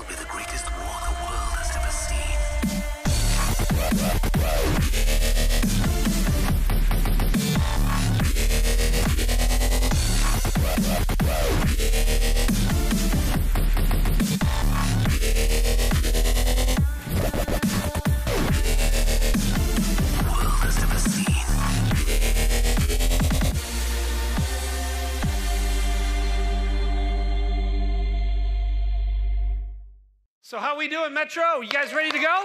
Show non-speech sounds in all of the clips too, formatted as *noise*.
will be the Metro? You guys ready to go?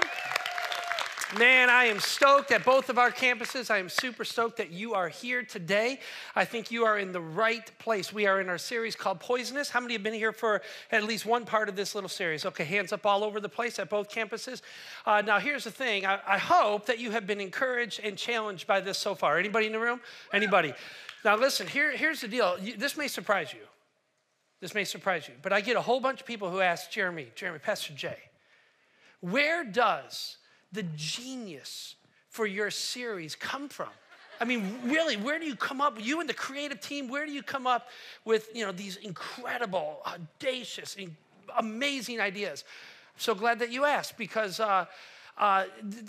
Man, I am stoked at both of our campuses. I am super stoked that you are here today. I think you are in the right place. We are in our series called Poisonous. How many have been here for at least one part of this little series? Okay, hands up all over the place at both campuses. Uh, now, here's the thing. I, I hope that you have been encouraged and challenged by this so far. Anybody in the room? Anybody? Now, listen. Here, here's the deal. This may surprise you. This may surprise you, but I get a whole bunch of people who ask Jeremy, Jeremy, Pastor Jay, where does the genius for your series come from? I mean, really, where do you come up? You and the creative team, where do you come up with you know these incredible, audacious, amazing ideas? I'm so glad that you asked because. Uh, uh,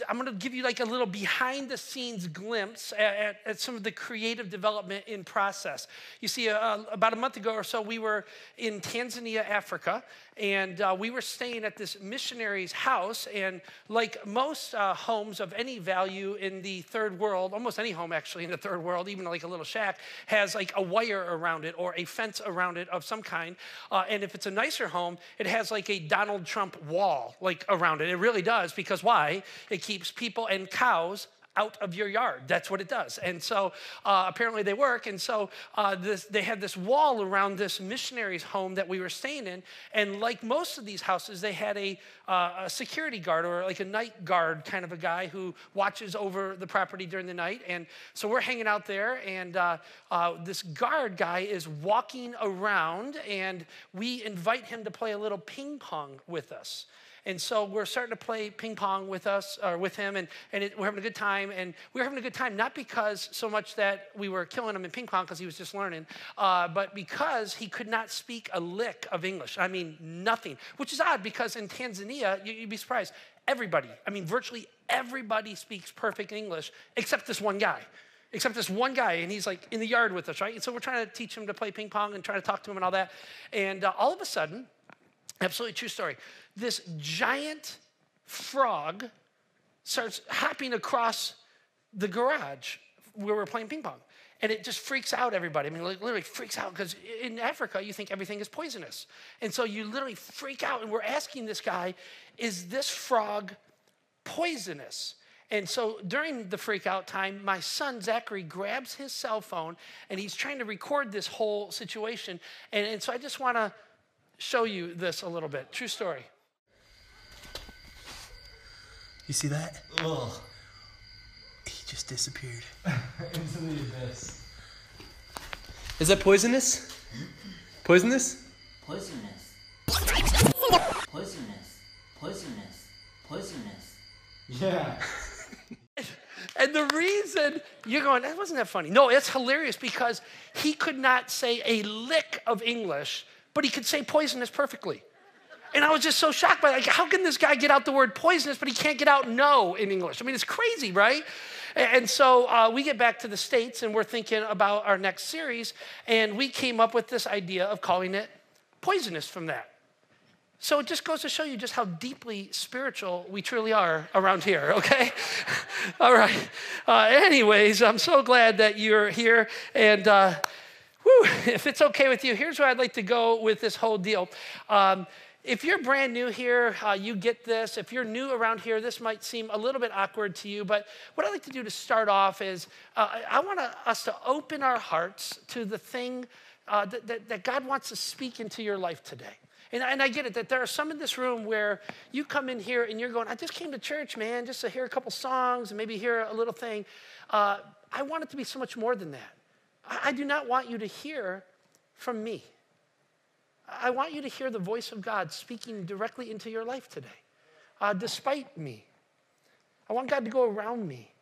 I'm going to give you like a little behind the scenes glimpse at, at, at some of the creative development in process. You see, uh, about a month ago or so, we were in Tanzania, Africa, and uh, we were staying at this missionary's house. And like most uh, homes of any value in the third world, almost any home actually in the third world, even like a little shack, has like a wire around it or a fence around it of some kind. Uh, and if it's a nicer home, it has like a Donald Trump wall like around it. It really does because why? It keeps people and cows out of your yard. That's what it does. And so uh, apparently they work. And so uh, this, they had this wall around this missionary's home that we were staying in. And like most of these houses, they had a, uh, a security guard or like a night guard kind of a guy who watches over the property during the night. And so we're hanging out there, and uh, uh, this guard guy is walking around, and we invite him to play a little ping pong with us. And so we're starting to play ping pong with us, or with him, and, and it, we're having a good time. And we were having a good time, not because so much that we were killing him in ping pong because he was just learning, uh, but because he could not speak a lick of English. I mean, nothing, which is odd because in Tanzania, you, you'd be surprised, everybody, I mean, virtually everybody speaks perfect English except this one guy except this one guy, and he's like in the yard with us, right? And so we're trying to teach him to play ping pong and trying to talk to him and all that. And uh, all of a sudden, absolutely true story, this giant frog starts hopping across the garage where we're playing ping pong. And it just freaks out everybody. I mean, literally freaks out because in Africa, you think everything is poisonous. And so you literally freak out. And we're asking this guy, is this frog poisonous? And so during the freak out time, my son Zachary grabs his cell phone and he's trying to record this whole situation. And, and so I just want to show you this a little bit. True story. You see that? Ugh. He just disappeared. *laughs* Into the abyss. Is that poisonous? Poisonous? Poisonous. Poisonous. Poisonous. Poisonous. Yeah. *laughs* And the reason you're going, that wasn't that funny. No, it's hilarious because he could not say a lick of English, but he could say poisonous perfectly. And I was just so shocked by like, how can this guy get out the word poisonous, but he can't get out no in English? I mean, it's crazy, right? And so uh, we get back to the States and we're thinking about our next series, and we came up with this idea of calling it poisonous from that. So it just goes to show you just how deeply spiritual we truly are around here, okay? *laughs* All right. Uh, anyways, I'm so glad that you're here. And uh, whew, *laughs* if it's okay with you, here's where I'd like to go with this whole deal. Um, if you're brand new here, uh, you get this. If you're new around here, this might seem a little bit awkward to you. But what I'd like to do to start off is uh, I- want us to open our hearts to the thing uh, that, that, that God wants to speak into your life today. And, and I get it that there are some in this room where you come in here and you're going, I just came to church, man, just to hear a couple songs and maybe hear a little thing. Uh, I want it to be so much more than that. I, do not want you to hear from me. I want you to hear the voice of God speaking directly into your life today, uh, despite me. I want God to go around me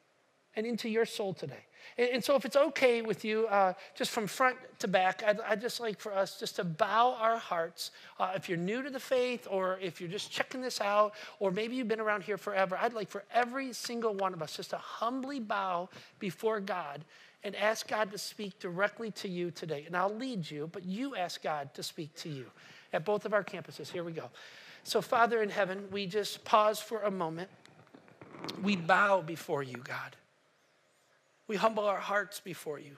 and into your soul today. And, and so, if it's okay with you, uh, just from front to back, I'd, I'd, just like for us just to bow our hearts. Uh, if you're new to the faith, or if you're just checking this out, or maybe you've been around here forever, I'd like for every single one of us just to humbly bow before God and ask God to speak directly to you today. And I'll lead you, but you ask God to speak to you at both of our campuses. Here we go. So, Father in heaven, we just pause for a moment. We bow before you, God. We humble our hearts before you.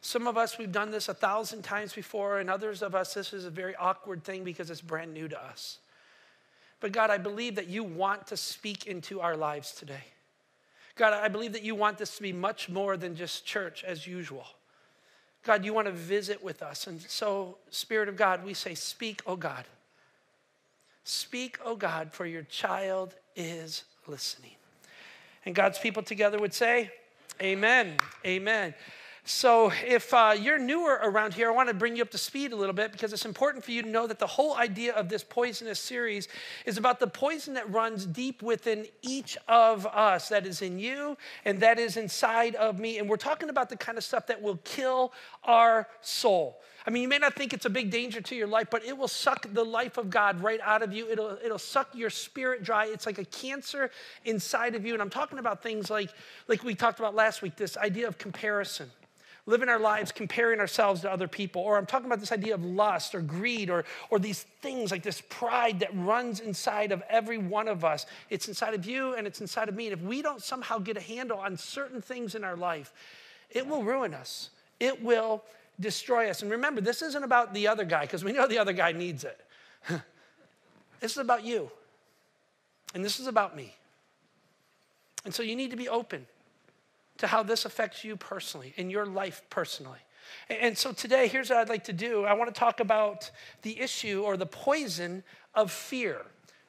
Some of us, we've done this a thousand times before, and others of us, this is a very awkward thing because it's brand new to us. But God, I believe that you want to speak into our lives today. God, I believe that you want this to be much more than just church as usual. God, you want to visit with us. And so, Spirit of God, we say, Speak, O God. Speak, O God, for your child is listening. And God's people together would say, Amen. Amen. So, if uh, you're newer around here, I want to bring you up to speed a little bit because it's important for you to know that the whole idea of this poisonous series is about the poison that runs deep within each of us, that is in you and that is inside of me. And we're talking about the kind of stuff that will kill our soul. I mean, you may not think it's a big danger to your life, but it will suck the life of God right out of you. It'll, it'll suck your spirit dry. It's like a cancer inside of you. And I'm talking about things like, like we talked about last week this idea of comparison living our lives comparing ourselves to other people. Or I'm talking about this idea of lust or greed or, or these things like this pride that runs inside of every one of us. It's inside of you and it's inside of me. And if we don't somehow get a handle on certain things in our life, it will ruin us. It will destroy us. And remember, this isn't about the other guy because we know the other guy needs it. *laughs* this is about you. And this is about me. And so you need to be open to how this affects you personally, in your life personally. And so today, here's what I'd like to do I want to talk about the issue or the poison of fear,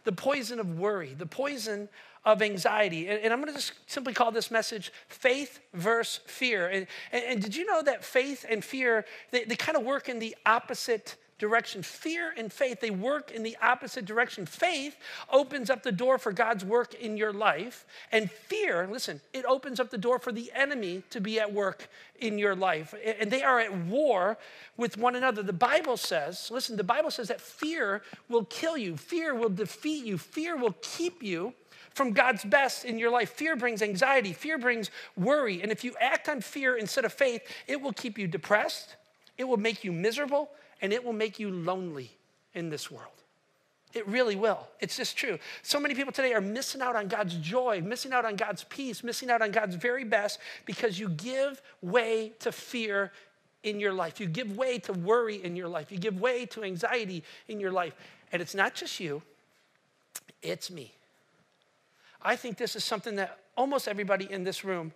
the poison of worry, the poison of anxiety. And, I'm going to just simply call this message faith versus fear. And, and, did you know that faith and fear, they, they kind of work in the opposite direction. Fear and faith, they work in the opposite direction. Faith opens up the door for God's work in your life, and fear, listen, it opens up the door for the enemy to be at work in your life. And they are at war with one another. The Bible says, listen, the Bible says that fear will kill you, fear will defeat you, fear will keep you from God's best in your life. Fear brings anxiety, fear brings worry. And if you act on fear instead of faith, it will keep you depressed, it will make you miserable, and it will make you lonely in this world. It really will. It's just true. So many people today are missing out on God's joy, missing out on God's peace, missing out on God's very best because you give way to fear in your life. You give way to worry in your life. You give way to anxiety in your life. And it's not just you, it's me. I think this is something that almost everybody in this room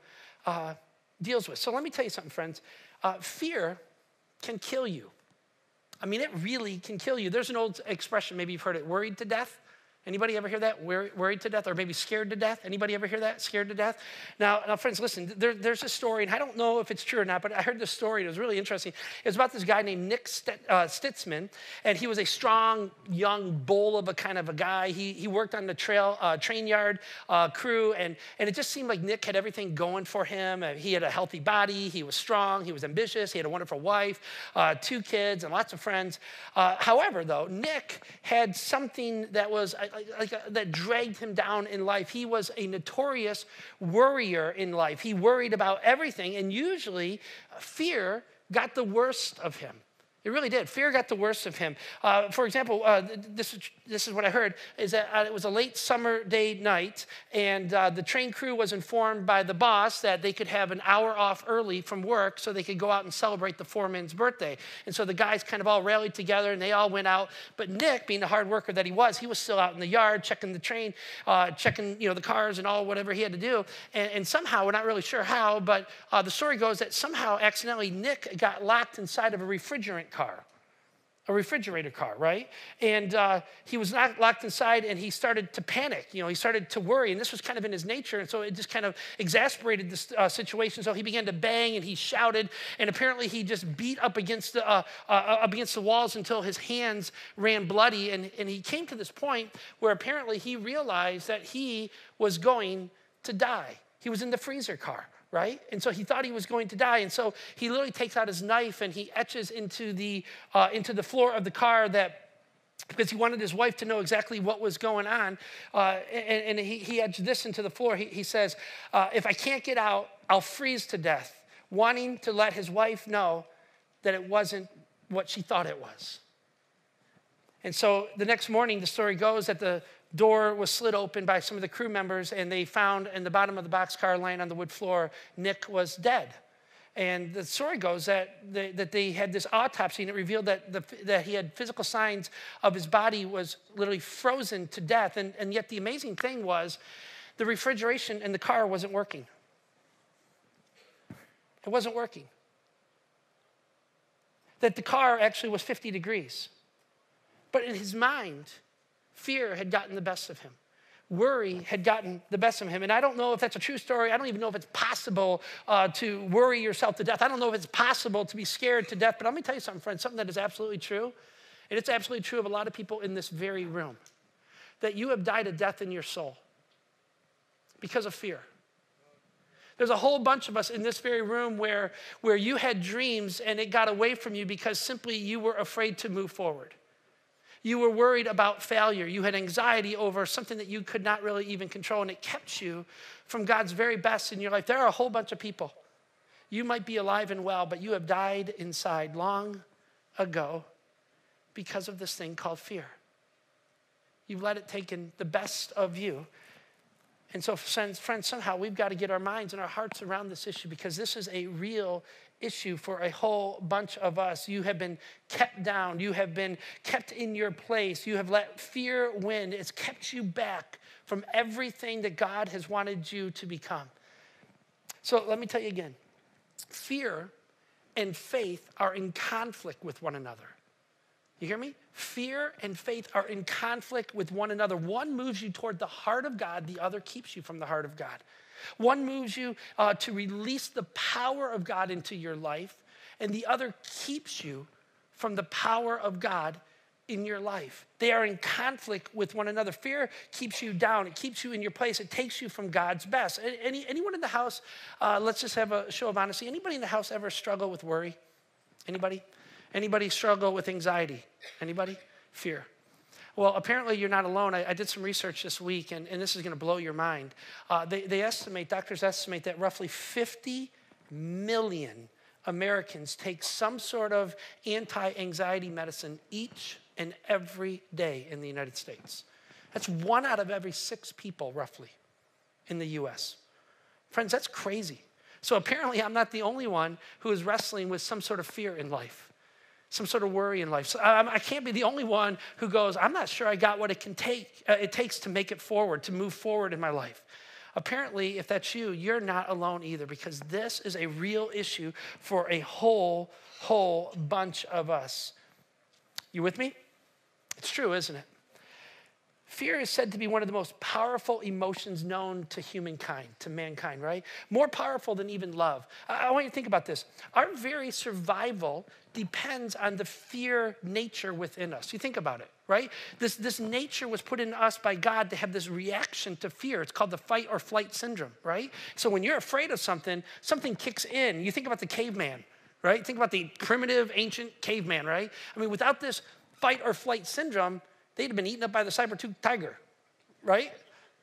uh, deals with. So let me tell you something, friends. Uh, fear can kill you. I mean, it really can kill you. There's an old expression, maybe you've heard it worried to death. Anybody ever hear that? Worried to death or maybe scared to death? Anybody ever hear that? Scared to death? Now, now friends, listen, there, there's a story, and I don't know if it's true or not, but I heard this story, and it was really interesting. It was about this guy named Nick uh, Stitzman, and he was a strong, young bull of a kind of a guy. He, he worked on the trail, uh, train yard uh, crew, and, and it just seemed like Nick had everything going for him. Uh, he had a healthy body, he was strong, he was ambitious, he had a wonderful wife, uh, two kids, and lots of friends. Uh, however, though, Nick had something that was like, uh, that dragged him down in life. He was a notorious worrier in life. He worried about everything, and usually uh, fear got the worst of him. It really did. Fear got the worst of him. Uh, for example, uh, this, is, this is what I heard, is that uh, it was a late summer day night, and uh, the train crew was informed by the boss that they could have an hour off early from work so they could go out and celebrate the foreman's birthday. And so the guys kind of all rallied together, and they all went out. But Nick, being the hard worker that he was, he was still out in the yard checking the train, uh, checking you know, the cars and all whatever he had to do. And, and somehow, we're not really sure how, but the story goes that somehow accidentally Nick got locked inside of a refrigerant car, a refrigerator car, right? And uh, he was not locked inside and he started to panic. You know, he started to worry, and this was kind of in his nature. And so it just kind of exasperated the uh, situation. So he began to bang and he shouted, and apparently he just beat up against the, uh, uh, uh up against the walls until his hands ran bloody. And, and he came to this point where apparently he realized that he was going to die. He was in the freezer car right? And so he thought he was going to die. And so he literally takes out his knife and he etches into the, uh, into the floor of the car that because he wanted his wife to know exactly what was going on. Uh, and, and he, he etched this into the floor. He, he says, uh, If I can't get out, I'll freeze to death, wanting to let his wife know that it wasn't what she thought it was. And so the next morning, the story goes that the door was slid open by some of the crew members, and they found in the bottom of the boxcar lying on the wood floor, Nick was dead. And the story goes that they, that they had this autopsy and it revealed that, the, that he had physical signs of his body was literally frozen to death. And, and yet the amazing thing was the refrigeration in the car wasn't working. It wasn't working. That the car actually was 50 degrees. But in his mind, fear had gotten the best of him worry had gotten the best of him. And I don't know if that's a true story. I don't even know if it's possible uh, to worry yourself to death. I don't know if it's possible to be scared to death. But let me tell you something, friends, something that is absolutely true. And it's absolutely true of a lot of people in this very room that you have died a death in your soul because of fear. There's a whole bunch of us in this very room where, where you had dreams and it got away from you because simply you were afraid to move forward. You were worried about failure. You had anxiety over something that you could not really even control, and it kept you from God's very best in your life. There are a whole bunch of people. You might be alive and well, but you have died inside long ago because of this thing called fear. You've let it take in the best of you. And so, friends, somehow we've got to get our minds and our hearts around this issue because this is a real issue for a whole bunch of us. You have been kept down, you have been kept in your place, you have let fear win. It's kept you back from everything that God has wanted you to become. So let me tell you again fear and faith are in conflict with one another. You hear me? Fear and faith are in conflict with one another. One moves you toward the heart of God, the other keeps you from the heart of God. One moves you uh, to release the power of God into your life, and the other keeps you from the power of God in your life. They are in conflict with one another. Fear keeps you down, it keeps you in your place, it takes you from God's best. Any, anyone in the house, uh, let's just have a show of honesty. Anybody in the house ever struggle with worry? Anybody? Anybody struggle with anxiety? Anybody? Fear. Well, apparently you're not alone. I, I did some research this week, and, and this is going to blow your mind. Uh, they, they estimate, doctors estimate that roughly 50 million Americans take some sort of anti anxiety medicine each and every day in the United States. That's one out of every six people, roughly, in the US. Friends, that's crazy. So apparently, I'm not the only one who is wrestling with some sort of fear in life some sort of worry in life. So um, I can't be the only one who goes, I'm not sure I got what it can take, uh, it takes to make it forward, to move forward in my life. Apparently, if that's you, you're not alone either because this is a real issue for a whole, whole bunch of us. You with me? It's true, isn't it? Fear is said to be one of the most powerful emotions known to humankind, to mankind, right? More powerful than even love. I, want you to think about this. Our very survival depends on the fear nature within us. You think about it, right? This, this nature was put in us by God to have this reaction to fear. It's called the fight or flight syndrome, right? So when you're afraid of something, something kicks in. You think about the caveman, right? Think about the primitive, ancient caveman, right? I mean, without this fight or flight syndrome, they'd have been eaten up by the saber-tooth tiger, right?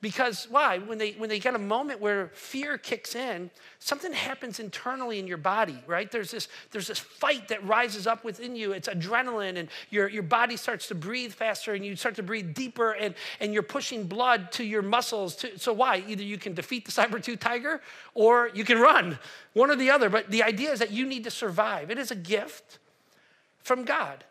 Because why? When they when they get a moment where fear kicks in, something happens internally in your body, right? There's this there's this fight that rises up within you. It's adrenaline, and your, your body starts to breathe faster, and you start to breathe deeper, and, and you're pushing blood to your muscles. To, so why? Either you can defeat the saber-tooth tiger or you can run, one or the other. But the idea is that you need to survive. It is a gift from God.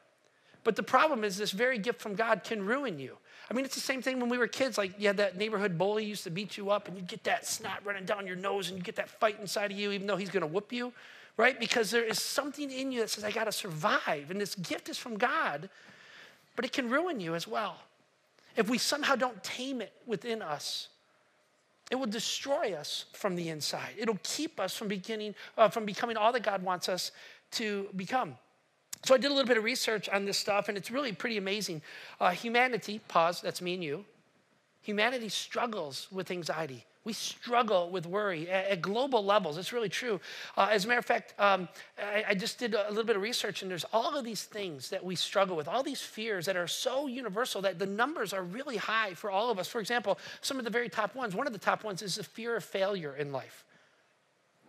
But the problem is, this very gift from God can ruin you. I mean, it's the same thing when we were kids. Like, you had that neighborhood bully used to beat you up, and you get that snot running down your nose, and you get that fight inside of you, even though he's going to whoop you, right? Because there is something in you that says, I got to survive. And this gift is from God, but it can ruin you as well. If we somehow don't tame it within us, it will destroy us from the inside. It'll keep us from beginning, uh, from becoming all that God wants us to become. So I did a little bit of research on this stuff, and it's really pretty amazing. Uh, humanity, pause, that's me and you. Humanity struggles with anxiety. We struggle with worry at, at global levels. It's really true. Uh, as a matter of fact, um, I, I just did a little bit of research, and there's all of these things that we struggle with, all these fears that are so universal that the numbers are really high for all of us. For example, some of the very top ones, one of the top ones is the fear of failure in life.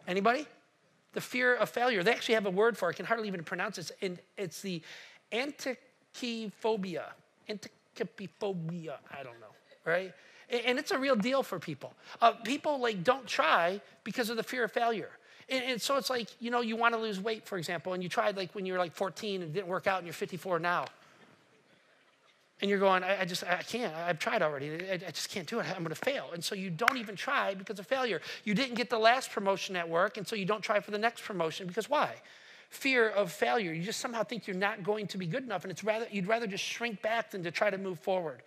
Anybody? The fear of failure. They actually have a word for it. I can hardly even pronounce it. And it's the antichophobia. Antichophobia. I don't know, right? And it's a real deal for people. Uh, people like don't try because of the fear of failure. And, and so it's like, you know, you want to lose weight, for example, and you tried like when you were like 14 and it didn't work out and you're 54 now. And you're going, I, I just, I can't. I've tried already. I, I just can't do it. I'm going to fail. And so you don't even try because of failure. You didn't get the last promotion at work, and so you don't try for the next promotion because why? Fear of failure. You just somehow think you're not going to be good enough, and it's rather you'd rather just shrink back than to try to move forward.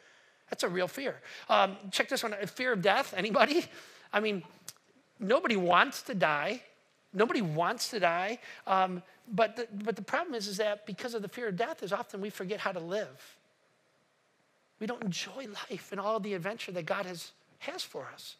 That's a real fear. Um, check this one: fear of death. Anybody? I mean, nobody wants to die. Nobody wants to die. Um, but the, but the problem is, is that because of the fear of death, is often we forget how to live. We don't enjoy life and all the adventure that God has, has for us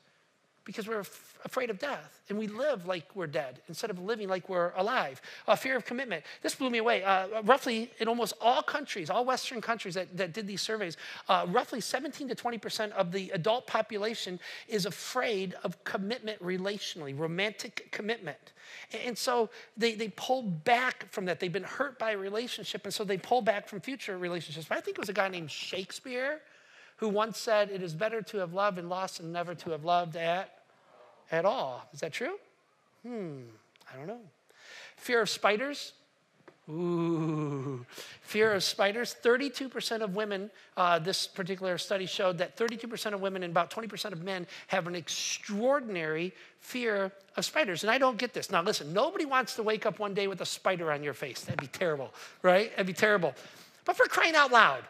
because we're f- afraid of death and we live like we're dead instead of living like we're alive. Uh, fear of commitment. This blew me away. Uh, roughly in almost all countries, all Western countries that, that did these surveys, uh, roughly 17 to 20% of the adult population is afraid of commitment relationally, romantic commitment. And, and so they, they pull back from that. They've been hurt by a relationship, and so they pull back from future relationships. But I think it was a guy named Shakespeare who once said, It is better to have loved and lost than never to have loved at, at all. Is that true? Hmm, I don't know. Fear of spiders. Ooh, fear of spiders. 32% of women, uh, this particular study showed that 32% of women and about 20% of men have an extraordinary fear of spiders. And I don't get this. Now, listen, nobody wants to wake up one day with a spider on your face. That'd be terrible, right? That'd be terrible. But for crying out loud,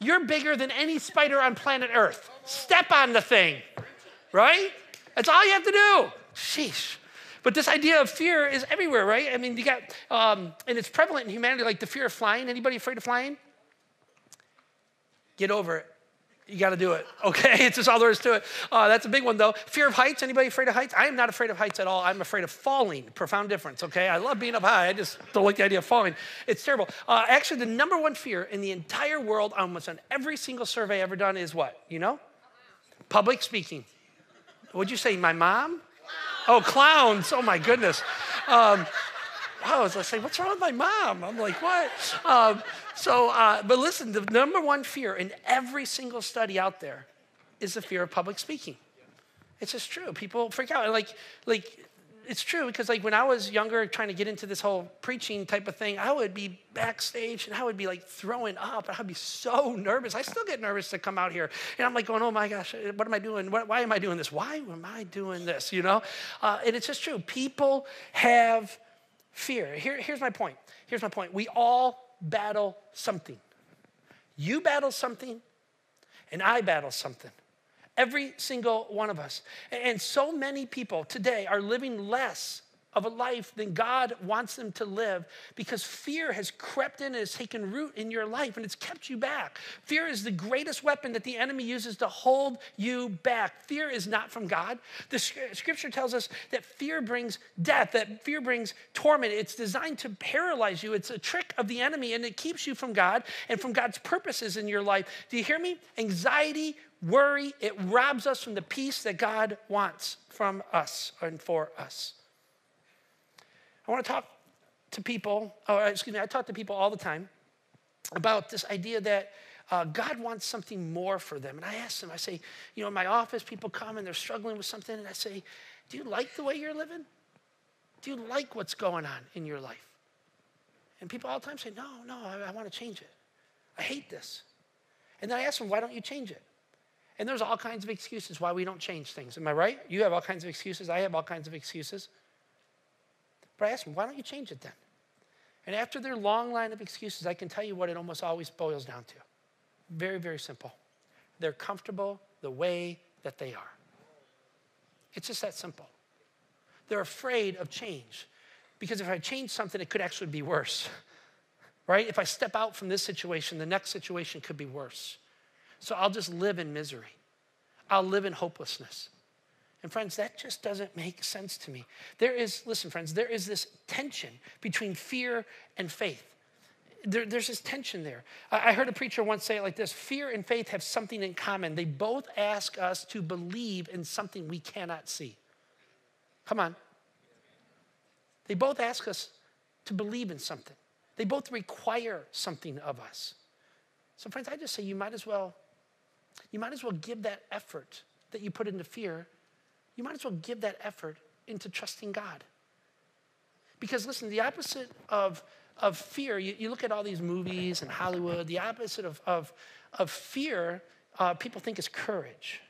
you're bigger than any spider on planet Earth. Step on the thing, right? That's all you have to do. Sheesh. But this idea of fear is everywhere, right? I mean, you got, um, and it's prevalent in humanity, like the fear of flying. Anybody afraid of flying? Get over it. You got to do it. *laughs* Okay, it's just all there is to it. Uh, that's a big one, though. Fear of heights. Anybody afraid of heights? I am not afraid of heights at all. I'm afraid of falling. Profound difference. Okay, I love being up high. I just don't like the idea of falling. It's terrible. Uh, actually, the number one fear in the entire world, almost on every single survey ever done, is what? You know? Public speaking. What'd you say? My mom? Oh, clowns. Oh my goodness. Um, I was like, what's wrong with my mom? I'm like, what? Um, so, uh, but listen, the number one fear in every single study out there is the fear of public speaking. It's just true. People freak out. Like, like it's true because like when I was younger, trying to get into this whole preaching type of thing, I would be backstage and I would be like throwing up. and I'd be so nervous. I still get nervous to come out here, and I'm like going, "Oh my gosh, what am I doing? Why am I doing this? Why am I doing this?" You know, uh, and it's just true. People have fear. Here, here's my point. Here's my point. We all battle something. You battle something, and I battle something. Every single one of us. And so many people today are living less of a life than God wants them to live because fear has crept in and has taken root in your life and it's kept you back. Fear is the greatest weapon that the enemy uses to hold you back. Fear is not from God. The scripture tells us that fear brings death, that fear brings torment. It's designed to paralyze you. It's a trick of the enemy and it keeps you from God and from God's purposes in your life. Do you hear me? Anxiety, worry, it robs us from the peace that God wants from us and for us. I want to talk to people, or excuse me, I talk to people all the time about this idea that uh, God wants something more for them. And I ask them, I say, you know, in my office, people come and they're struggling with something, and I say, do you like the way you're living? Do you like what's going on in your life? And people all the time say, no, no, I, I want to change it. I hate this. And then I ask them, why don't you change it? And there's all kinds of excuses why we don't change things. Am I right? You have all kinds of excuses. I have all kinds of excuses. But I asked them, why don't you change it then? And after their long line of excuses, I can tell you what it almost always boils down to. Very, very simple. They're comfortable the way that they are. It's just that simple. They're afraid of change because if I change something, it could actually be worse. *laughs* Right? If I step out from this situation, the next situation could be worse. So I'll just live in misery. I'll live in hopelessness. And friends, that just doesn't make sense to me. There is, listen, friends, there is this tension between fear and faith. There, there's this tension there. I I heard a preacher once say it like this fear and faith have something in common. They both ask us to believe in something we cannot see. Come on. They both ask us to believe in something, they both require something of us. So, friends, I just say you might as well, you might as well give that effort that you put into fear, you might as well give that effort into trusting God. Because listen, the opposite of, of fear, you, you look at all these movies and Hollywood, the opposite of, of, of fear, uh, people think is courage.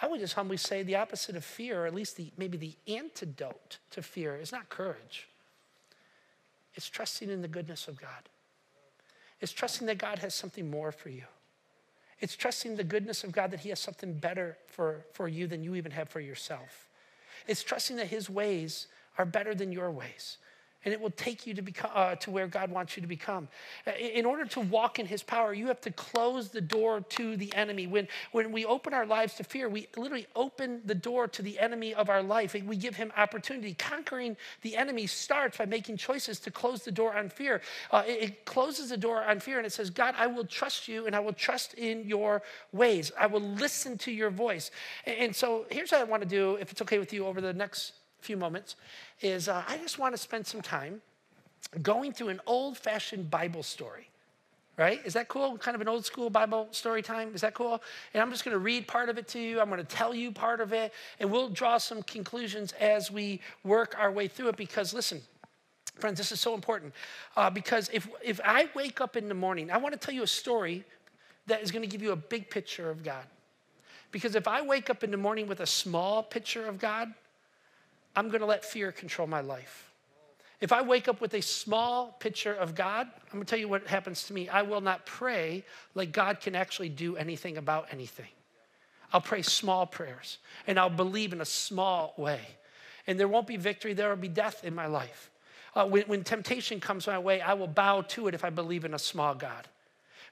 I would just humbly say the opposite of fear, or at least the, maybe the antidote to fear, is not courage. It's trusting in the goodness of God. It's trusting that God has something more for you. It's trusting the goodness of God that He has something better for, for you than you even have for yourself. It's trusting that His ways are better than your ways. And it will take you to, become, uh, to where God wants you to become. Uh, In order to walk in His power, you have to close the door to the enemy. When, when we open our lives to fear, we literally open the door to the enemy of our life. We give him opportunity. Conquering the enemy starts by making choices to close the door on fear. Uh, it, it closes the door on fear and it says, God, I will trust you and I will trust in your ways. I will listen to your voice. And, and so here's what I want to do, if it's okay with you, over the next few moments is uh, I just want to spend some time going through an old fashioned Bible story. Right? Is that cool? Kind of an old school Bible story time? Is that cool? And I'm just going to read part of it to you. I'm going to tell you part of it, and we'll draw some conclusions as we work our way through it. Because listen, friends, this is so important. Uh, because if, if I wake up in the morning, I want to tell you a story that is going to give you a big picture of God. Because if I wake up in the morning with a small picture of God, I'm going to let fear control my life. If I wake up with a small picture of God, I'm going to tell you what happens to me. I will not pray like God can actually do anything about anything. I'll pray small prayers and I'll believe in a small way. And there won't be victory, there will be death in my life. Uh, when, when temptation comes my way, I will bow to it if I believe in a small God.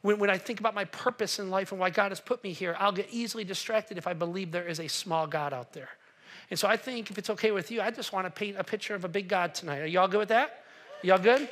When, when I think about my purpose in life and why God has put me here, I'll get easily distracted if I believe there is a small God out there. And so I think if it's okay with you, I just want to paint a picture of a big God tonight. Are y'all good with that? Y'all good?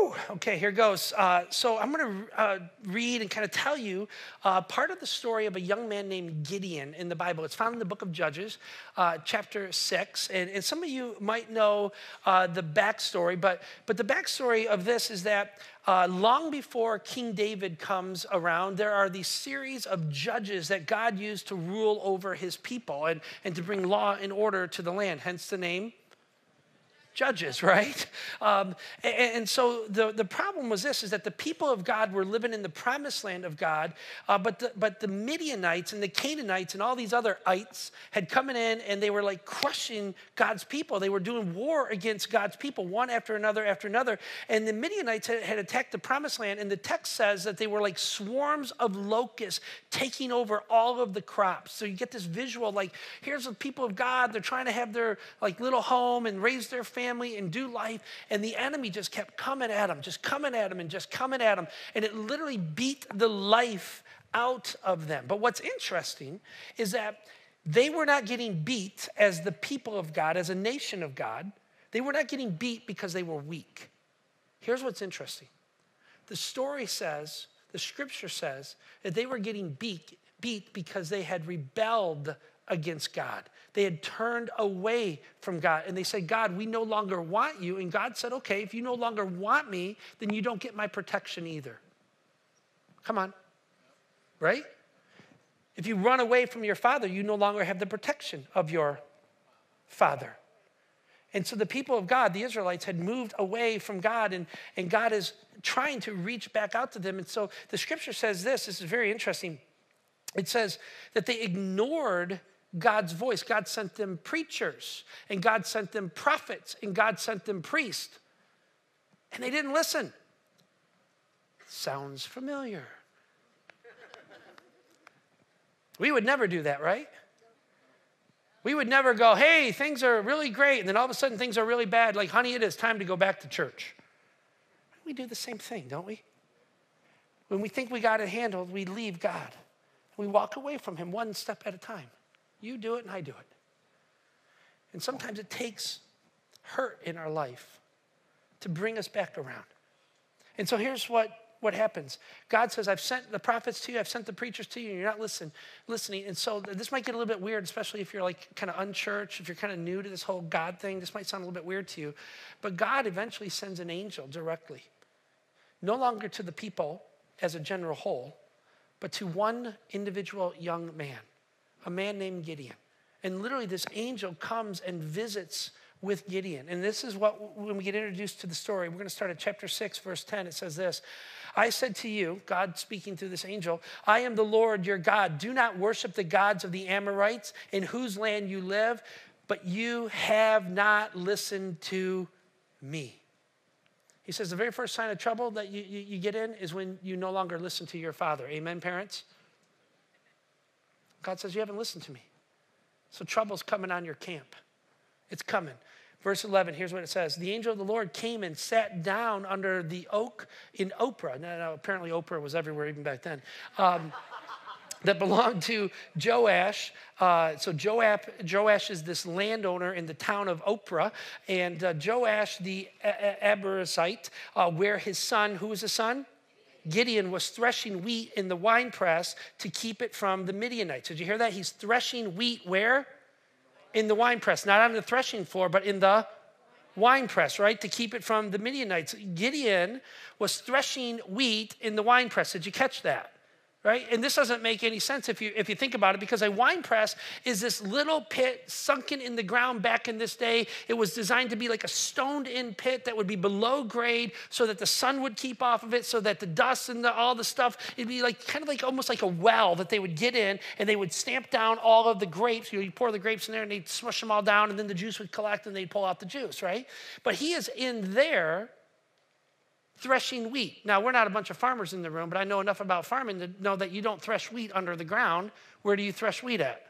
Woo! Okay, here goes. Uh, so I'm going to uh, read and kind of tell you uh, part of the story of a young man named Gideon in the Bible. It's found in the book of Judges, uh, chapter 6. And, and, some of you might know uh, the backstory, but, but the backstory of this is that uh, long before King David comes around, there are these series of judges that God used to rule over his people and, and to bring law and order to the land, hence the name judges, *laughs* right? Um, and, and, so the, the problem was this, is that the people of God were living in the promised land of God, uh, but, the, but the Midianites and the Canaanites and all these other ites had come in and they were like crushing God's people. They were doing war against God's people, one after another after another. And the Midianites had, had attacked the promised land, and the text says that they were like swarms of locusts taking over all of the crops. So you get this visual, like, here's the people of God, they're trying to have their like little home and raise their family family and do life. And the enemy just kept coming at them, just coming at them and just coming at them. And it literally beat the life out of them. But what's interesting is that they were not getting beat as the people of God, as a nation of God. They were not getting beat because they were weak. Here's what's interesting the story says, the scripture says, that they were getting beat, beat because they had rebelled against God. They had turned away from God and they said, God, we no longer want you. And God said, okay, if you no longer want me, then you don't get my protection either. Come on, right? If you run away from your father, you no longer have the protection of your father. And so the people of God, the Israelites, had moved away from God, and, and God is trying to reach back out to them. And so the scripture says this this is very interesting. It says that they ignored God's voice. God sent them preachers, and God sent them prophets, and God sent them priests. And they didn't listen. Sounds familiar. We would never do that, right? We would never go, hey, things are really great, and then all of a sudden things are really bad. Like, honey, it is time to go back to church. We do the same thing, don't we? When we think we got it handled, we leave God. we walk away from Him one step at a time. You do it and I do it. And sometimes it takes hurt in our life to bring us back around. And so here's what, what happens God says, I've sent the prophets to you, I've sent the preachers to you, and you're not listen, listening. And so this might get a little bit weird, especially if you're like kind of unchurched, if you're kind of new to this whole God thing. This might sound a little bit weird to you. But God eventually sends an angel directly, no longer to the people as a general whole, but to one individual young man, a man named Gideon. And literally, this angel comes and visits with Gideon. And this is what, when we get introduced to the story, we're going to start at chapter 6, verse 10. It says this I said to you, God speaking through this angel, I am the Lord your God. Do not worship the gods of the Amorites in whose land you live, but you have not listened to me. He says the very first sign of trouble that you, you, you get in is when you no longer listen to your father. Amen, parents? God says, You haven't listened to me. So trouble's coming on your camp. It's coming. Verse 11, here's what it says The angel of the Lord came and sat down under the oak in Oprah. Now, now apparently, Oprah was everywhere even back then. Um, *laughs* that belonged to Joash. Uh, so Joab, Joash is this landowner in the town of Oprah, and uh, Joash the Abiezrite, uh, where his son, who was his son? Gideon was threshing wheat in the winepress to keep it from the Midianites. Did you hear that? He's threshing wheat where? in the wine press, not on the threshing floor, but in the wine press, right? To keep it from the Midianites. Gideon was threshing wheat in the wine press. Did you catch that? Right? And this doesn't make any sense if you if you think about it, because a wine press is this little pit sunken in the ground back in this day. It was designed to be like a stoned-in pit that would be below grade, so that the sun would keep off of it, so that the dust and the, all the stuff it'd be like kind of like almost like a well that they would get in, and they would stamp down all of the grapes. You know, you pour the grapes in there, and they'd smush them all down, and then the juice would collect, and they'd pull out the juice, right? But he is in there threshing wheat. Now, we're not a bunch of farmers in the room, but I know enough about farming to know that you don't thresh wheat under the ground. Where do you thresh wheat at?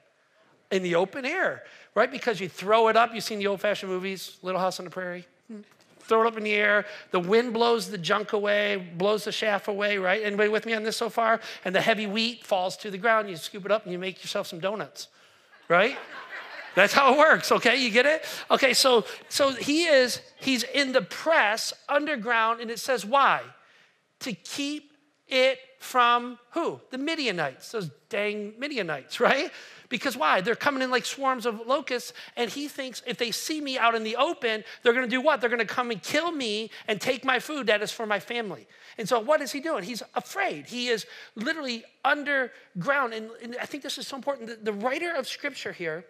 In the open air, right? Because you throw it up. You've seen the old fashioned movies, Little House on the Prairie. Hmm. Throw it up in the air. The wind blows the junk away, blows the chaff away, right? Anybody with me on this so far? And the heavy wheat falls to the ground. You scoop it up and you make yourself some donuts, right? That's how it works, okay? You get it? Okay, so so he is he's in the press underground and it says why? To keep it from who? The Midianites. Those dang Midianites, right? Because why? They're coming in like swarms of locusts, and he thinks if they see me out in the open, they're gonna do what? They're gonna come and kill me and take my food that is for my family. And so, what is he doing? He's afraid. He is literally underground. And, and I think this is so important. The, the writer of scripture here,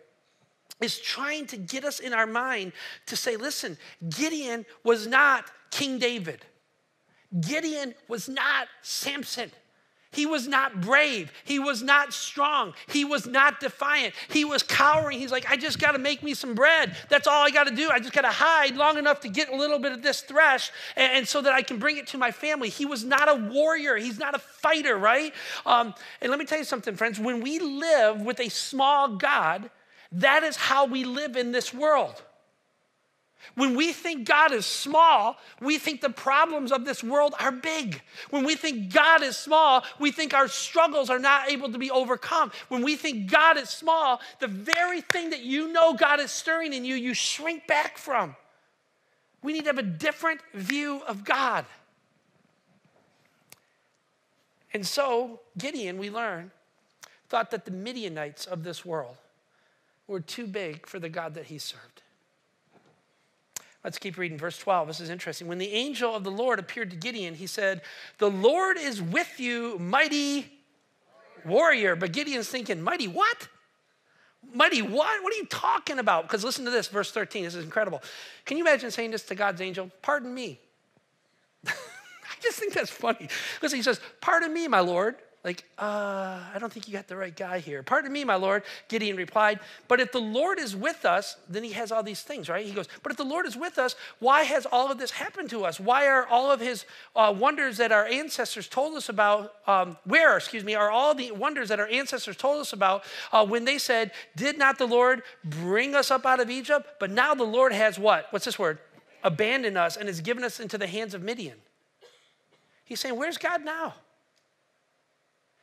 is trying to get us in our mind to say, listen, Gideon was not King David. Gideon was not Samson. He was not brave. He was not strong. He was not defiant. He was cowering. He's like, I just got to make me some bread. That's all I got to do. I just got to hide long enough to get a little bit of this thresh and, and, so that I can bring it to my family. He was not a warrior. He's not a fighter, right? Um, and let me tell you something, friends. When we live with a small God, that is how we live in this world. When we think God is small, we think the problems of this world are big. When we think God is small, we think our struggles are not able to be overcome. When we think God is small, the very thing that you know God is stirring in you, you shrink back from. We need to have a different view of God. And so, Gideon, we learn, thought that the Midianites of this world, were too big for the God that he served. Let's keep reading. Verse 12. This is interesting. When the angel of the Lord appeared to Gideon, he said, The Lord is with you, mighty warrior. But Gideon's thinking, Mighty what? Mighty what? What are you talking about? Because listen to this, verse 13. This is incredible. Can you imagine saying this to God's angel? Pardon me. *laughs* I just think that's funny. Because he says, Pardon me, my Lord. Like, uh, I don't think you got the right guy here. Pardon me, my Lord, Gideon replied. But if the Lord is with us, then he has all these things, right? He goes, But if the Lord is with us, why has all of this happened to us? Why are all of his uh, wonders that our ancestors told us about, um, where, excuse me, are all the wonders that our ancestors told us about uh, when they said, Did not the Lord bring us up out of Egypt? But now the Lord has what? What's this word? Abandoned us and has given us into the hands of Midian. He's saying, Where's God now?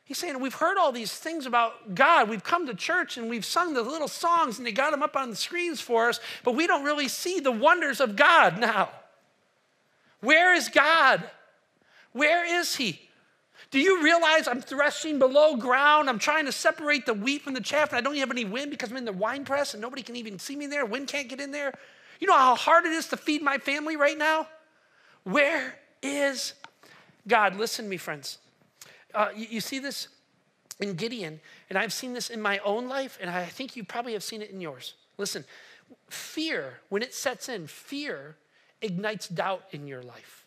He's saying, We've heard all these things about God. We've come to church and we've sung the little songs and they got them up on the screens for us, but we don't really see the wonders of God now. Where is God? Where is He? Do you realize I'm threshing below ground? I'm trying to separate the wheat from the chaff, and I don't have any wind because I'm in the wine press and nobody can even see me there. Wind can't get in there. You know how hard it is to feed my family right now? Where is God? Listen to me, friends. Uh, you, you see this in Gideon, and I've seen this in my own life, and I think you probably have seen it in yours. Listen, fear, when it sets in, fear ignites doubt in your life.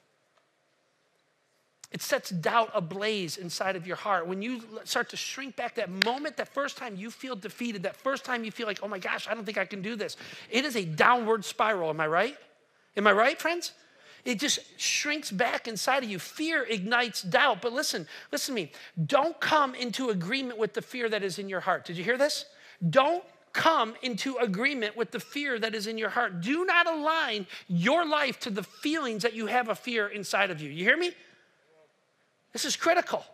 It sets doubt ablaze inside of your heart. When you start to shrink back, that moment, that first time you feel defeated, that first time you feel like, oh my gosh, I don't think I can do this, it is a downward spiral. Am I right? Am I right, friends? It just shrinks back inside of you. Fear ignites doubt. But listen, listen to me. Don't come into agreement with the fear that is in your heart. Did you hear this? Don't come into agreement with the fear that is in your heart. Do not align your life to the feelings that you have a fear inside of you. You hear me? This is critical.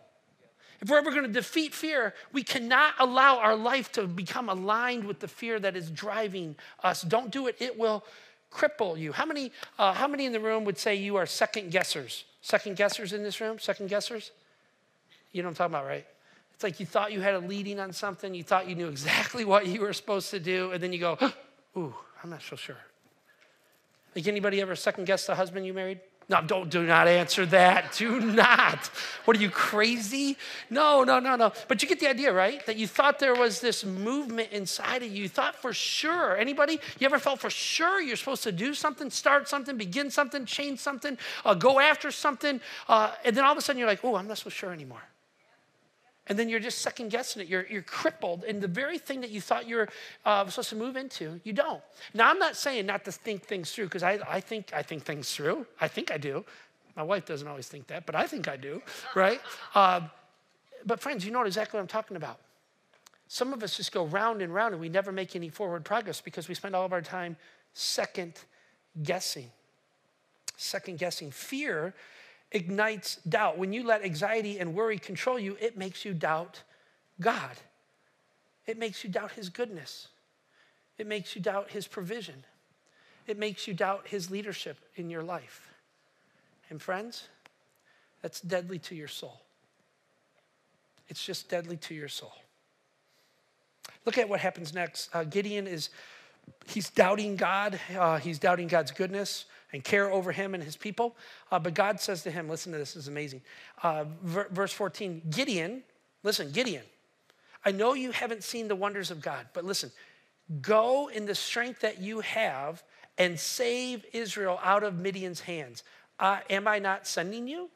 If we're ever going to defeat fear, we cannot allow our life to become aligned with the fear that is driving us. Don't do it, it will cripple you. How many, uh, how many in the room would say you are second guessers? Second guessers in this room? Second guessers? You know what I'm talking about, right? It's like you thought you had a leading on something, you thought you knew exactly *laughs* what you were supposed to do, and then you go, *gasps* ooh, I'm not so sure. Like anybody ever second guess the husband you married? No, don't do not answer that. *laughs* Do not. What are you crazy? No, no, no, no. But you get the idea, right? That you thought there was this movement inside of you. You thought for sure. Anybody? You ever felt for sure you're supposed to do something, start something, begin something, change something, uh, go after something, uh, and then all of a sudden you're like, oh, I'm not so sure anymore. And then you're just second guessing it. You're, you're crippled in the very thing that you thought you were uh, supposed to move into. You don't. Now, I'm not saying not to think things through because I, I, think, I think things through. I think I do. My wife doesn't always think that, but I think I do, right? Uh, *laughs* but, friends, you know exactly what I'm talking about. Some of us just go round and round and we never make any forward progress because we spend all of our time second guessing. Second guessing. Fear ignites doubt. When you let anxiety and worry control you, it makes you doubt God. It makes you doubt His goodness. It makes you doubt His provision. It makes you doubt His leadership in your life. And friends, that's deadly to your soul. It's just deadly to your soul. Look at what happens next. Uh, Gideon is, he's doubting God. Uh, he's doubting God's goodness and care over him and his people. Uh, but God says to him, listen to this, this is amazing. Uh, verse 14 Gideon, listen, Gideon, I know you haven't seen the wonders of God, but listen, go in the strength that you have and save Israel out of Midian's hands. Uh, am I not sending you?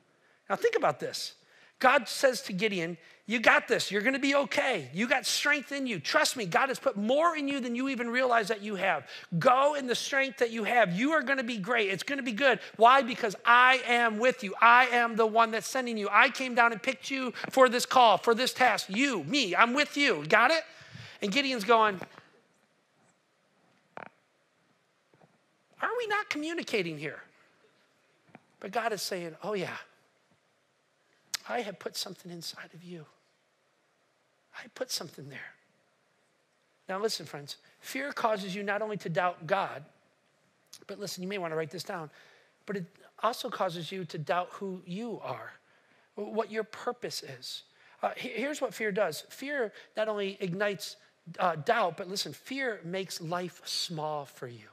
Now think about this. God says to Gideon, You got this. You're going to be okay. You got strength in you. Trust me, God has put more in you than you even realize that you have. Go in the strength that you have. You are going to be great. It's going to be good. Why? Because I am with you. I am the one that's sending you. I came down and picked you for this call, for this task. You, me, I'm with you. Got it? And Gideon's going, Are we not communicating here? But God is saying, Oh, yeah. I have put something inside of you. I put something there. Now, listen, friends, fear causes you not only to doubt God, but listen, you may want to write this down, but it also causes you to doubt who you are, what your purpose is. Uh, here's what fear does fear not only ignites uh, doubt, but listen, fear makes life small for you.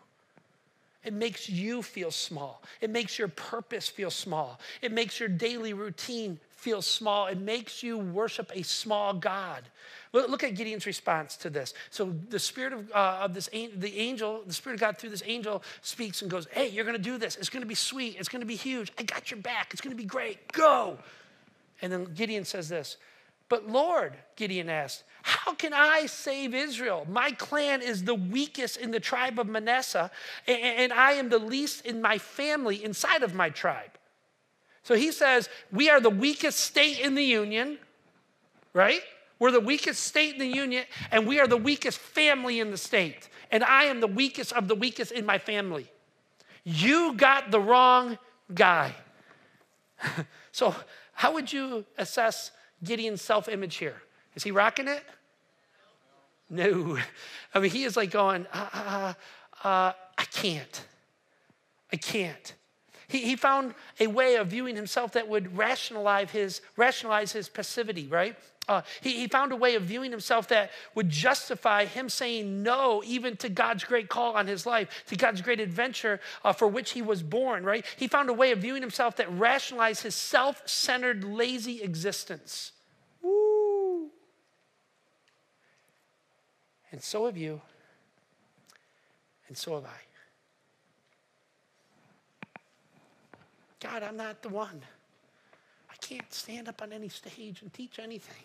It makes you feel small. It makes your purpose feel small. It makes your daily routine feel small. It makes you worship a small God. Look at Gideon's response to this. So the spirit of, uh, of this the angel, the spirit of God through this angel speaks and goes, "Hey, you're going to do this. It's going to be sweet. It's going to be huge. I got your back. It's going to be great. Go." And then Gideon says this. But Lord, Gideon asked, how can I save Israel? My clan is the weakest in the tribe of Manasseh, and I am the least in my family inside of my tribe. So he says, We are the weakest state in the union, right? We're the weakest state in the union, and we are the weakest family in the state. And I am the weakest of the weakest in my family. You got the wrong guy. *laughs* so, how would you assess Gideon's self image here? Is he rocking it? No. I mean, he is like going, uh, uh, uh, I can't. I can't. He, he found a way of viewing himself that would rationalize his, rationalize his passivity, right? Uh, he, he found a way of viewing himself that would justify him saying no even to God's great call on his life, to God's great adventure uh, for which he was born, right? He found a way of viewing himself that rationalized his self centered, lazy existence. Woo! And so have you, and so have I. God, I'm not the one. I can't stand up on any stage and teach anything.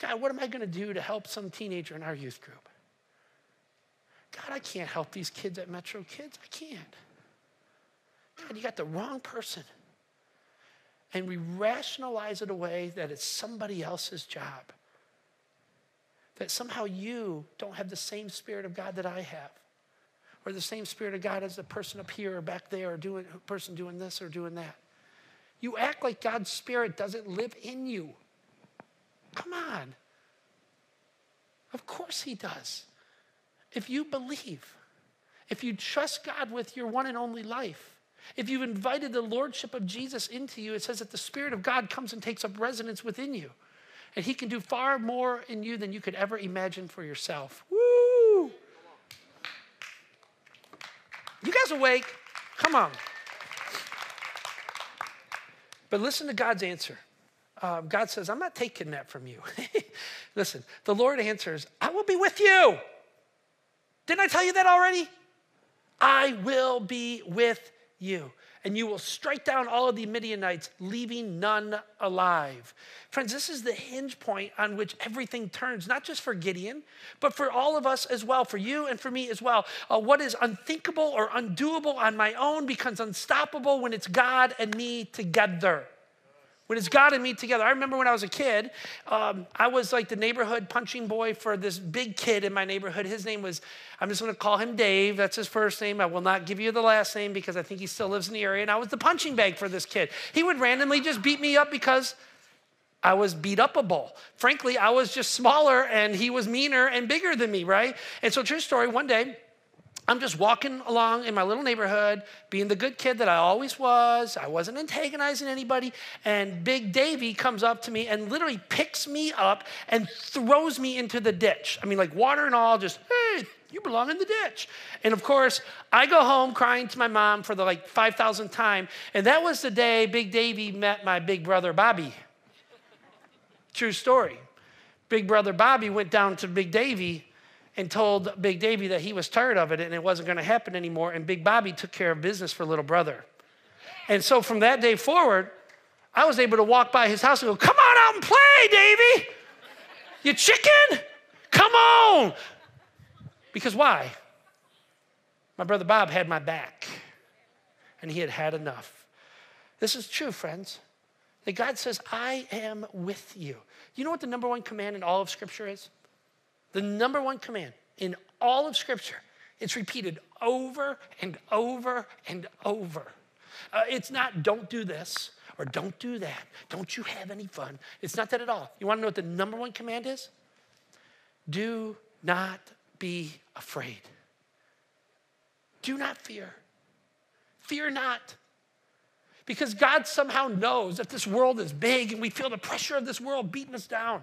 God, what am I going to do to help some teenager in our youth group? God, I can't help these kids at Metro Kids. I can't. God, you got the wrong person. And we rationalize it away that it's somebody else's job. That somehow you don't have the same Spirit of God that I have or the same Spirit of God as the person up here or back there or doing person doing this or doing that. You act like God's Spirit doesn't live in you. Come on. Of course He does. If you believe, if you trust God with your one and only life, if you've invited the Lordship of Jesus into you, it says that the Spirit of God comes and takes up residence within you. And He can do far more in you than you could ever imagine for yourself. Woo! You guys awake? Come on. But listen to God's answer. Um, God says, I'm not taking that from you. *laughs* listen, the Lord answers, I will be with you. Didn't I tell you that already? I will be with you and you will strike down all of the Midianites, leaving none alive. Friends, this is the hinge point on which everything turns, not just for Gideon, but for all of us as well, for you and for me as well. Uh, what is unthinkable or undoable on my own becomes unstoppable when it's God and me together when it's God and me together. I remember when I was a kid, um, I was like the neighborhood punching boy for this big kid in my neighborhood. His name was, I'm just gonna call him Dave. That's his first name. I will not give you the last name because I think he still lives in the area. And I was the punching bag for this kid. He would randomly just beat me up because I was beat up a upable. Frankly, I was just smaller and he was meaner and bigger than me, right? And so, true story, one day, I'm just walking along in my little neighborhood, being the good kid that I always was. I wasn't antagonizing anybody. And Big Davy comes up to me and literally picks me up and throws me into the ditch. I mean, like water and all, just, hey, you belong in the ditch. And of course, I go home crying to my mom for the like 5,000th time. And that was the day Big Davy met my big brother Bobby. True story. Big brother Bobby went down to Big Davy and told Big Davy that he was tired of it and it wasn't going to happen anymore. And Big Bobby took care of business for little brother. And so from that day forward, I was able to walk by his house and go, Come on out and play, Davy. You chicken? Come on. Because why? My brother Bob had my back and he had had enough. This is true, friends. That God says, I am with you. You know what the number one command in all of Scripture is? The number one command in all of Scripture. It's repeated over and over and over. Uh, it's not don't do this or don't do that. Don't you have any fun. It's not that at all. You want to know what the number one command is? Do not be afraid. Do not fear. Fear not. Because God somehow knows that this world is big and we feel the pressure of this world beating us down.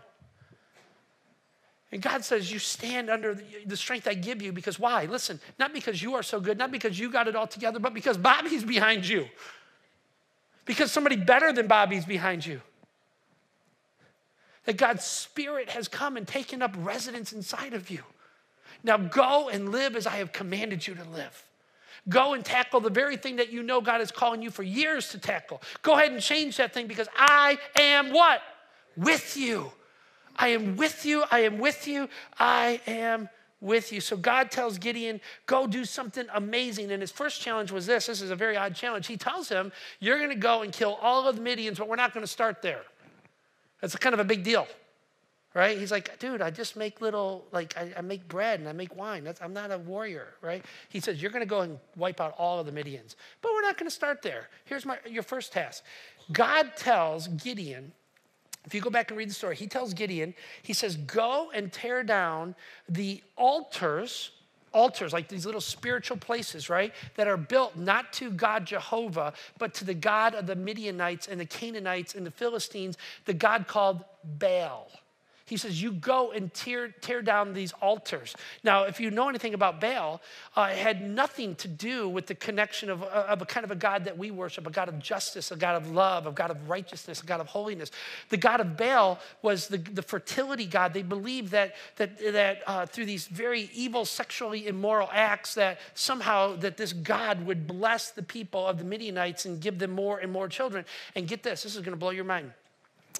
And God says, You stand under the, strength I give you because why? Listen, not because you are so good, not because you got it all together, but because Bobby's behind you. Because somebody better than Bobby's behind you. That God's Spirit has come and taken up residence inside of you. Now go and live as I have commanded you to live. Go and tackle the very thing that you know God is calling you for years to tackle. Go ahead and change that thing because I am what? With you. I am with you. I am with you. I am with you. So God tells Gideon, go do something amazing. And his first challenge was this this is a very odd challenge. He tells him, You're going to go and kill all of the Midians, but we're not going to start there. That's kind of a big deal. Right? He's like, dude, I just make little, like, I, I make bread and I make wine. That's, I'm not a warrior, right? He says, You're going to go and wipe out all of the Midians. But we're not going to start there. Here's my, your first task God tells Gideon If you go back and read the story, he tells Gideon, he says, Go and tear down the altars, altars, like these little spiritual places, right, that are built not to God Jehovah, but to the God of the Midianites and the Canaanites and the Philistines, the God called Baal. He says, You go and tear, tear down these altars. Now, if you know anything about Baal, uh, it had nothing to do with the connection of, uh, of a kind of a God that we worship, a God of justice, a God of love, a God of righteousness, a God of holiness. The God of Baal was the, the fertility God. They believed that, that, that uh, through these very evil, sexually immoral acts, that somehow that this God would bless the people of the Midianites and give them more and more children. And get this, this is going to blow your mind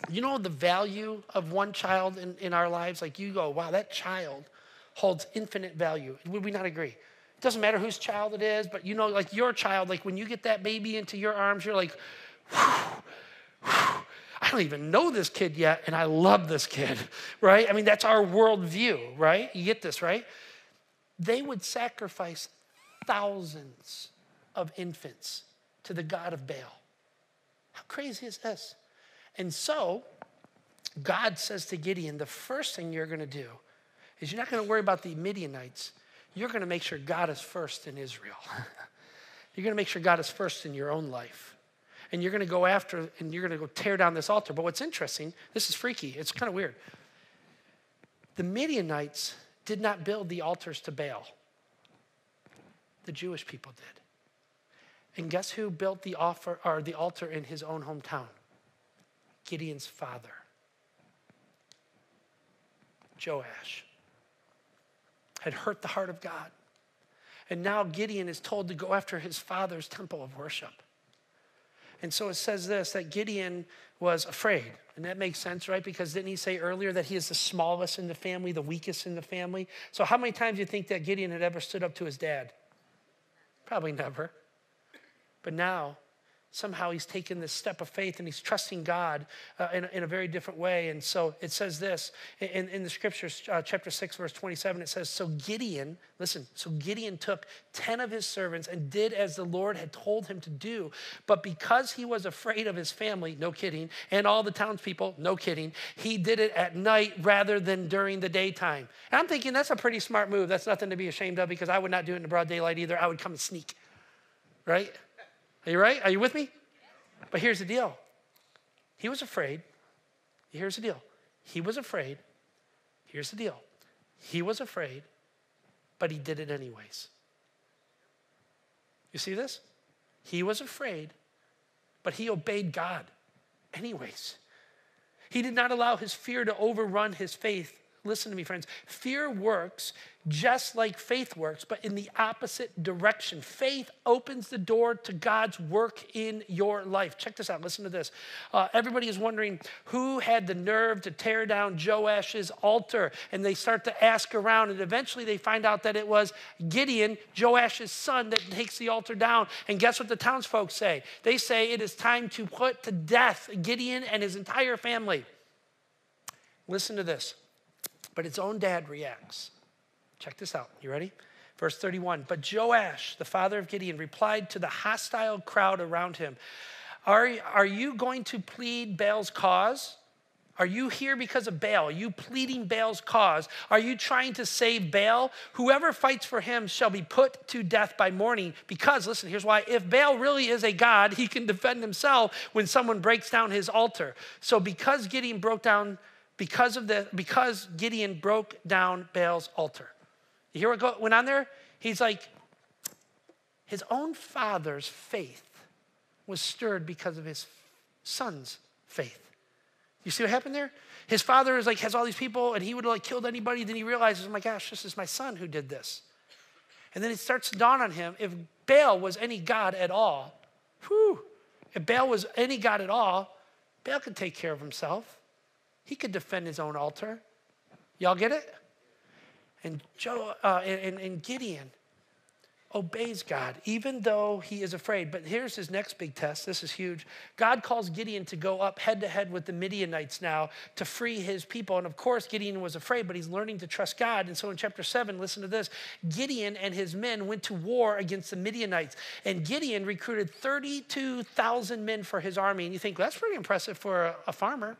you know the value of one child in, in our lives? Like you go, wow, that child holds infinite value. Would we not agree? It doesn't matter whose child it is, but you know, like your child, like when you get that baby into your arms, you're like, whew, whew, I don't even know this kid yet, and I love this kid, *laughs* right? I mean, that's our worldview, right? You get this, right? They would sacrifice thousands of infants to the God of Baal. How crazy is this? And so, God says to Gideon, the first thing you're going to do is you're not going to worry about the Midianites. You're going to make sure God is first in Israel. *laughs* you're going to make sure God is first in your own life. And you're going to go after and you're going to go tear down this altar. But what's interesting, this is freaky, it's kind of weird. The Midianites did not build the altars to Baal, the Jewish people did. And guess who built the, offer, or the altar in his own hometown? Gideon's father, Joash, had hurt the heart of God. And now Gideon is told to go after his father's temple of worship. And so it says this that Gideon was afraid. And that makes sense, right? Because didn't he say earlier that he is the smallest in the family, the weakest in the family? So, how many times do you think that Gideon had ever stood up to his dad? Probably never. But now somehow he's taken this step of faith and he's trusting God uh, in, in, a very different way. And so it says this in, in the scriptures, uh, chapter 6, verse 27, it says, So Gideon, listen, so Gideon took 10 of his servants and did as the Lord had told him to do. But because he was afraid of his family, no kidding, and all the townspeople, no kidding, he did it at night rather than during the daytime. And I'm thinking that's a pretty smart move. That's nothing to be ashamed of because I would not do it in the broad daylight either. I would come and sneak, right? Are you right? Are you with me? But here's the deal he was afraid. Here's the deal he was afraid. Here's the deal he was afraid, but he did it anyways. You see this? He was afraid, but he obeyed God anyways. He did not allow his fear to overrun his faith listen to me, friends. Fear works just like faith works, but in the opposite direction. Faith opens the door to God's work in your life. Check this out. Listen to this. Uh, everybody is wondering who had the nerve to tear down Joash's altar, and they start to ask around, and eventually they find out that it was Gideon, Joash's son, that takes the altar down. And guess what the townsfolk say? They say it is time to put to death Gideon and his entire family. Listen to this. But its own dad reacts. Check this out. You ready? Verse 31 But Joash, the father of Gideon, replied to the hostile crowd around him Are, are you going to plead Baal's cause? Are you here because of Baal? Are you pleading Baal's cause? Are you trying to save Baal? Whoever fights for him shall be put to death by morning. Because, listen, here's why. If Baal really is a God, he can defend himself when someone breaks down his altar. So, because Gideon broke down because of the because Gideon broke down Baal's altar. You hear what went on there? He's like, his own father's faith was stirred because of his son's faith. You see what happened there? His father is like has all these people, and he would have like killed anybody. Then he realizes, oh my gosh, this is my son who did this. And then it starts to dawn on him: if Baal was any god at all, whew, if Baal was any god at all, Baal could take care of himself. He could defend his own altar. Y'all get it? And, uh, and, and Gideon obeys God, even though he is afraid. But here's his next big test. This is huge. God calls Gideon to go up head to head with the Midianites now to free his people. And of course, Gideon was afraid, but he's learning to trust God. And so in chapter 7, listen to this Gideon and his men went to war against the Midianites. And Gideon recruited 32,000 men for his army. And you think, well, that's pretty impressive for a, a farmer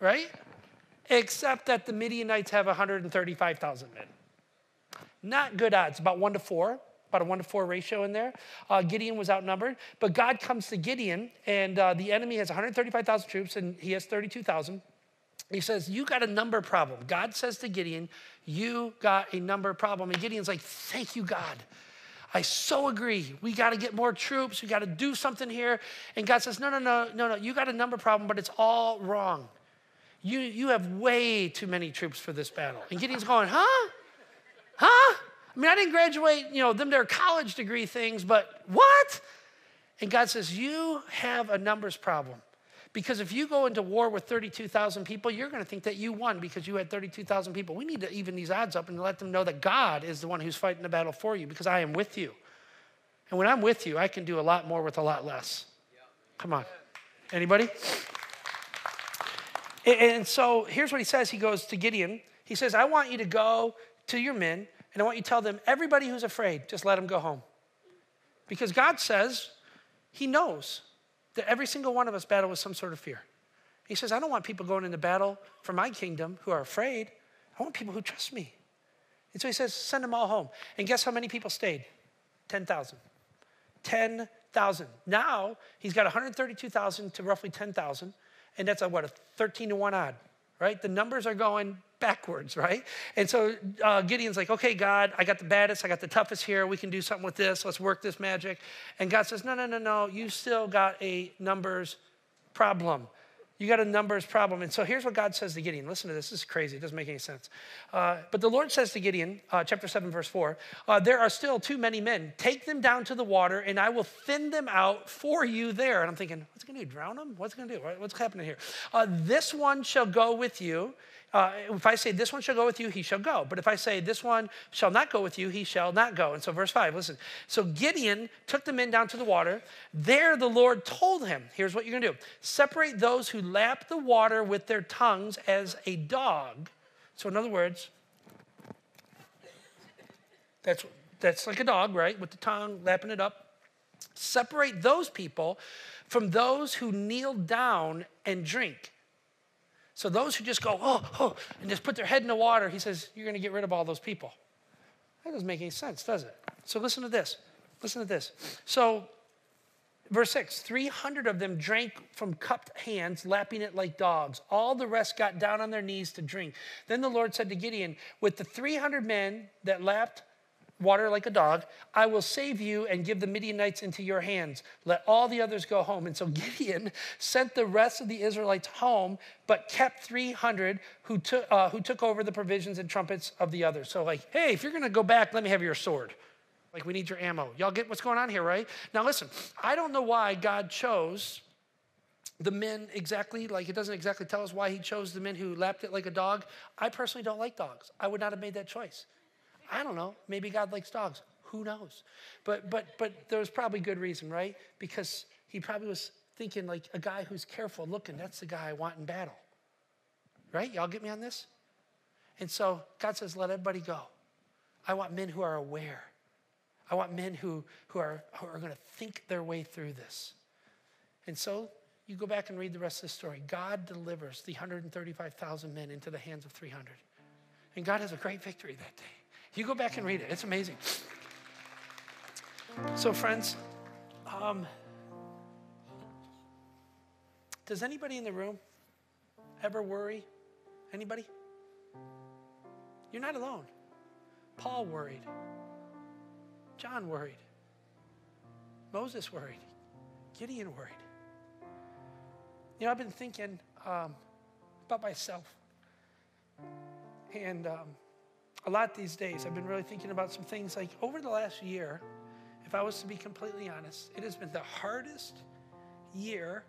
right? Except that the Midianites have 135,000 men. Not good odds, about one to four, about a one to four ratio in there. Uh, Gideon was outnumbered, but God comes to Gideon, and uh, the enemy has 135,000 troops, and he has 32,000. He says, You got a number problem. God says to Gideon, You got a number problem. And Gideon's like, Thank you, God. I so agree. We got to get more troops. We got to do something here. And God says, No, no, no, no, no. You got a number problem, but it's all wrong. You, you have way too many troops for this battle. And Gideon's going, Huh? Huh? I mean, I didn't graduate, you know, them their college degree things, but what? And God says, You have a numbers problem. Because if you go into war with 32,000 people, you're going to think that you won because you had 32,000 people. We need to even these odds up and let them know that God is the one who's fighting the battle for you because I am with you. And when I'm with you, I can do a lot more with a lot less. Come on. Anybody? And so here's what he says. He goes to Gideon. He says, I want you to go to your men and I want you to tell them, everybody who's afraid, just let them go home. Because God says he knows that every single one of us battle with some sort of fear. He says, I don't want people going into battle for my kingdom who are afraid. I want people who trust me. And so he says, send them all home. And guess how many people stayed? 10,000. 10,000. Now he's got 132,000 to roughly 10,000. And that's a what, a 13 to 1 odd, right? The numbers are going backwards, right? And so uh, Gideon's like, okay, God, I got the baddest, I got the toughest here. We can do something with this. Let's work this magic. And God says, no, no, no, no. You still got a numbers problem. You got a numbers problem. And so here's what God says to Gideon. Listen to this. This is crazy. It doesn't make any sense. Uh, but the Lord says to Gideon, uh, chapter 7, verse 4, uh, there are still too many men. Take them down to the water, and I will thin them out for you there. And I'm thinking, what's going to do? Drown them? What's going to do? What's happening here? Uh, this one shall go with you. Uh, if I say this one shall go with you, he shall go. But if I say this one shall not go with you, he shall not go. And so, verse 5, listen. So Gideon took the men down to the water. There the Lord told him, here's what you're going to do separate those who lap the water with their tongues as a dog. So, in other words, that's, that's like a dog, right? With the tongue, lapping it up. Separate those people from those who kneel down and drink. So those who just go, oh, oh, and just put their head in the water, he says, you're going to get rid of all those people. That doesn't make any sense, does it? So listen to this. Listen to this. So, verse 6 300 of them drank from cupped hands, lapping it like dogs. All the rest got down on their knees to drink. Then the Lord said to Gideon, With the 300 men that lapped water like a dog, I will save you and give the Midianites into your hands. Let all the others go home. And so *laughs* Gideon sent the rest of the Israelites home, but kept 300 who took, uh, who took over the provisions and trumpets of the others. So, like, hey, if you're going to go back, let me have your sword. Like, we need your ammo. Y'all get what's going on here, right? Now, listen, I don't know why God chose the men exactly, like it doesn't exactly tell us why he chose the men who lapped it like a dog. I personally don't like dogs. I would not have made that choice. I don't know. Maybe God likes dogs. Who knows? But but but there was probably good reason, right? Because he probably was thinking like a guy who's careful looking. That's the guy I want in battle. Right? Y'all get me on this? And so God says, let everybody go. I want men who are aware. I want men who, who are, who are going to think their way through this. And so you go back and read the rest of the story. God delivers the 135,000 men into the hands of 300. And God has a great victory that day. You go back and read it, it's amazing. So, friends, um, does anybody in the room ever worry? Anybody? You're not alone. Paul worried. John worried. Moses worried. Gideon worried. You know, I've been thinking um, about myself. And um, a lot these days, I've been really thinking about some things like over the last year, if I was to be completely honest, it has been the hardest year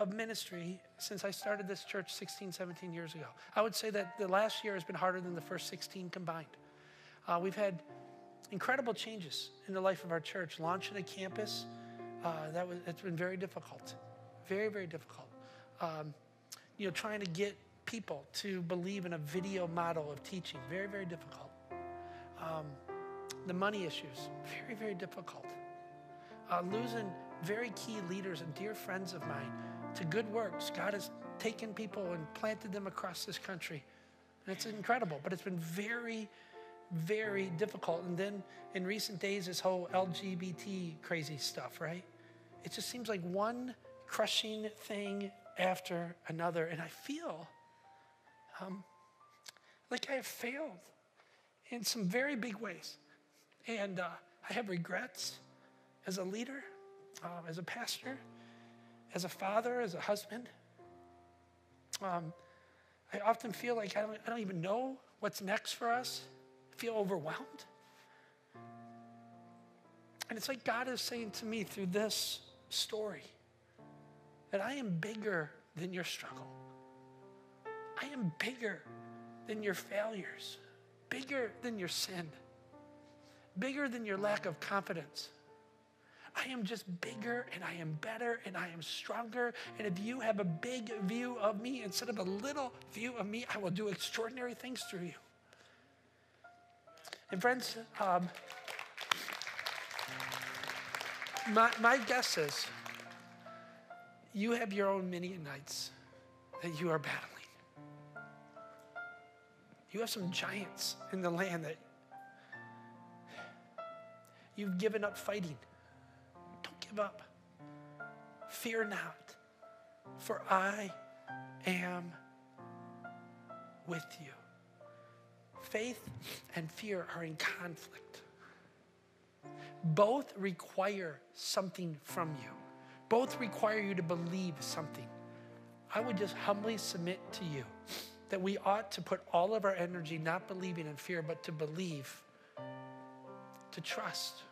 of ministry since I started this church 16, 17 years ago. I would say that the last year has been harder than the first 16 combined. Uh, we've had incredible changes in the life of our church. Launching a campus, uh, that was, it's been very difficult. Very, very difficult. Um, you know, trying to get people to believe in a video model of teaching. Very, very difficult. Um, the money issues, very, very difficult. Uh, losing very key leaders and dear friends of mine to good works. God has taken people and planted them across this country. And it's incredible, but it's been very, very difficult. And then in recent days, this whole LGBT crazy stuff, right? It just seems like one crushing thing after another. And I feel um, like I have failed in some very big ways. And uh, I have regrets as a leader, uh, as a pastor, as a father, as a husband. Um, I often feel like I don't, I don't even know what's next for us. I feel overwhelmed. And it's like God is saying to me through this story that I am bigger than your struggle. I am bigger than your failures, bigger than your sin, bigger than your lack of confidence. I am just bigger and I am better and I am stronger. And if you have a big view of me instead of a little view of me, I will do extraordinary things through you. And friends, um, my, my guess is you have your own Midianites that you are battling. You have some giants in the land that you've given up fighting. Don't give up. Fear not, for I am with you. Faith and fear are in conflict. Both require something from you, both require you to believe something. I would just humbly submit to you that we ought to put all of our energy not believing in fear, but to believe, to trust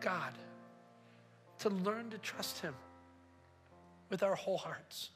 God, to learn to trust Him with our whole hearts.